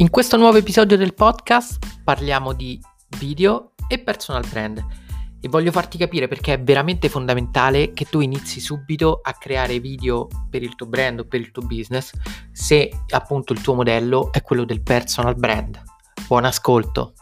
In questo nuovo episodio del podcast parliamo di video e personal brand e voglio farti capire perché è veramente fondamentale che tu inizi subito a creare video per il tuo brand o per il tuo business se appunto il tuo modello è quello del personal brand. Buon ascolto!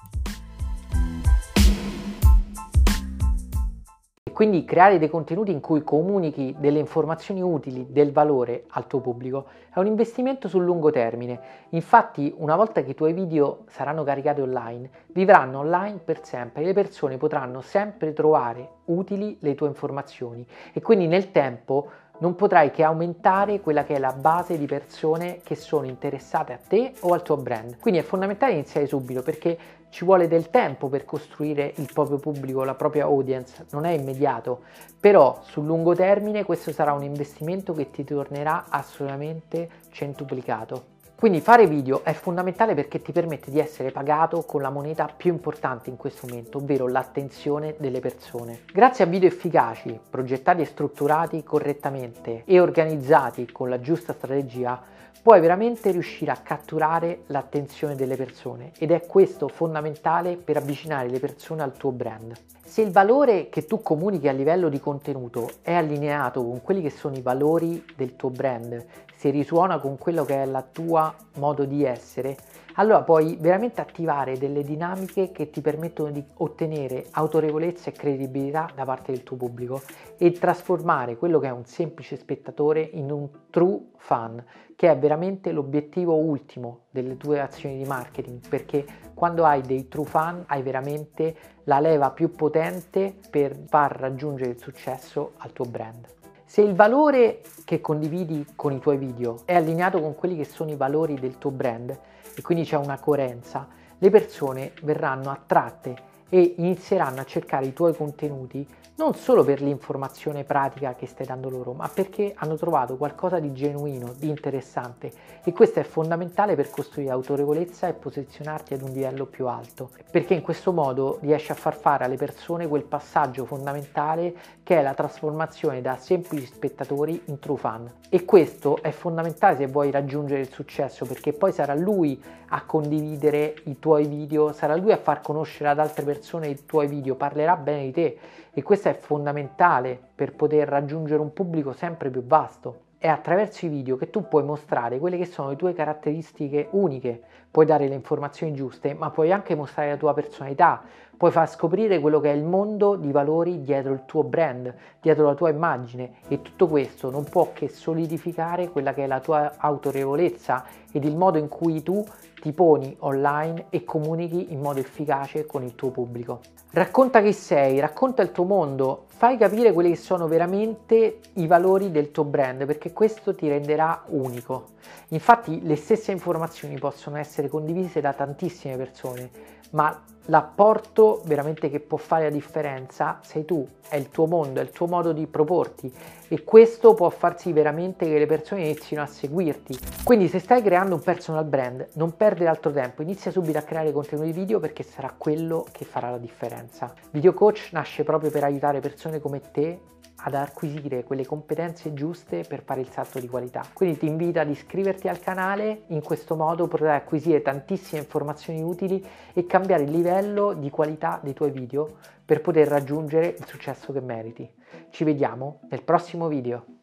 Quindi creare dei contenuti in cui comunichi delle informazioni utili, del valore al tuo pubblico, è un investimento sul lungo termine. Infatti, una volta che i tuoi video saranno caricati online, vivranno online per sempre e le persone potranno sempre trovare utili le tue informazioni e quindi nel tempo non potrai che aumentare quella che è la base di persone che sono interessate a te o al tuo brand. Quindi è fondamentale iniziare subito perché ci vuole del tempo per costruire il proprio pubblico, la propria audience, non è immediato, però sul lungo termine questo sarà un investimento che ti tornerà assolutamente centuplicato. Quindi fare video è fondamentale perché ti permette di essere pagato con la moneta più importante in questo momento, ovvero l'attenzione delle persone. Grazie a video efficaci, progettati e strutturati correttamente e organizzati con la giusta strategia, puoi veramente riuscire a catturare l'attenzione delle persone ed è questo fondamentale per avvicinare le persone al tuo brand. Se il valore che tu comunichi a livello di contenuto è allineato con quelli che sono i valori del tuo brand, se risuona con quello che è la tua modo di essere, allora puoi veramente attivare delle dinamiche che ti permettono di ottenere autorevolezza e credibilità da parte del tuo pubblico e trasformare quello che è un semplice spettatore in un true fan, che è veramente l'obiettivo ultimo delle tue azioni di marketing, perché quando hai dei true fan hai veramente la leva più potente per far raggiungere il successo al tuo brand. Se il valore che condividi con i tuoi video è allineato con quelli che sono i valori del tuo brand e quindi c'è una coerenza, le persone verranno attratte e inizieranno a cercare i tuoi contenuti non solo per l'informazione pratica che stai dando loro, ma perché hanno trovato qualcosa di genuino, di interessante e questo è fondamentale per costruire autorevolezza e posizionarti ad un livello più alto, perché in questo modo riesci a far fare alle persone quel passaggio fondamentale che è la trasformazione da semplici spettatori in true fan. E questo è fondamentale se vuoi raggiungere il successo, perché poi sarà lui a condividere i tuoi video, sarà lui a far conoscere ad altre persone i tuoi video, parlerà bene di te e questo è fondamentale per poter raggiungere un pubblico sempre più vasto. È attraverso i video che tu puoi mostrare quelle che sono le tue caratteristiche uniche, puoi dare le informazioni giuste, ma puoi anche mostrare la tua personalità, puoi far scoprire quello che è il mondo di valori dietro il tuo brand, dietro la tua immagine e tutto questo non può che solidificare quella che è la tua autorevolezza ed il modo in cui tu ti poni online e comunichi in modo efficace con il tuo pubblico. Racconta chi sei, racconta il tuo mondo, fai capire quelli che sono veramente i valori del tuo brand perché questo ti renderà unico. Infatti le stesse informazioni possono essere condivise da tantissime persone, ma l'apporto veramente che può fare la differenza sei tu, è il tuo mondo, è il tuo modo di proporti e questo può far sì veramente che le persone inizino a seguirti. Quindi se stai creando un personal brand, non perdere altro tempo, inizia subito a creare contenuti video perché sarà quello che farà la differenza. Video Coach nasce proprio per aiutare persone come te ad acquisire quelle competenze giuste per fare il salto di qualità. Quindi ti invito ad iscriverti al canale, in questo modo potrai acquisire tantissime informazioni utili e cambiare il livello di qualità dei tuoi video per poter raggiungere il successo che meriti. Ci vediamo nel prossimo video.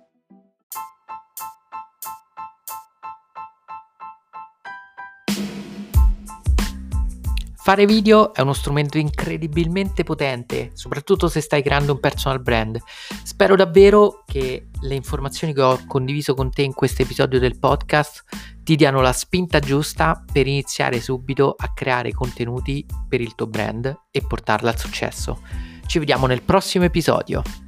Fare video è uno strumento incredibilmente potente, soprattutto se stai creando un personal brand. Spero davvero che le informazioni che ho condiviso con te in questo episodio del podcast ti diano la spinta giusta per iniziare subito a creare contenuti per il tuo brand e portarla al successo. Ci vediamo nel prossimo episodio.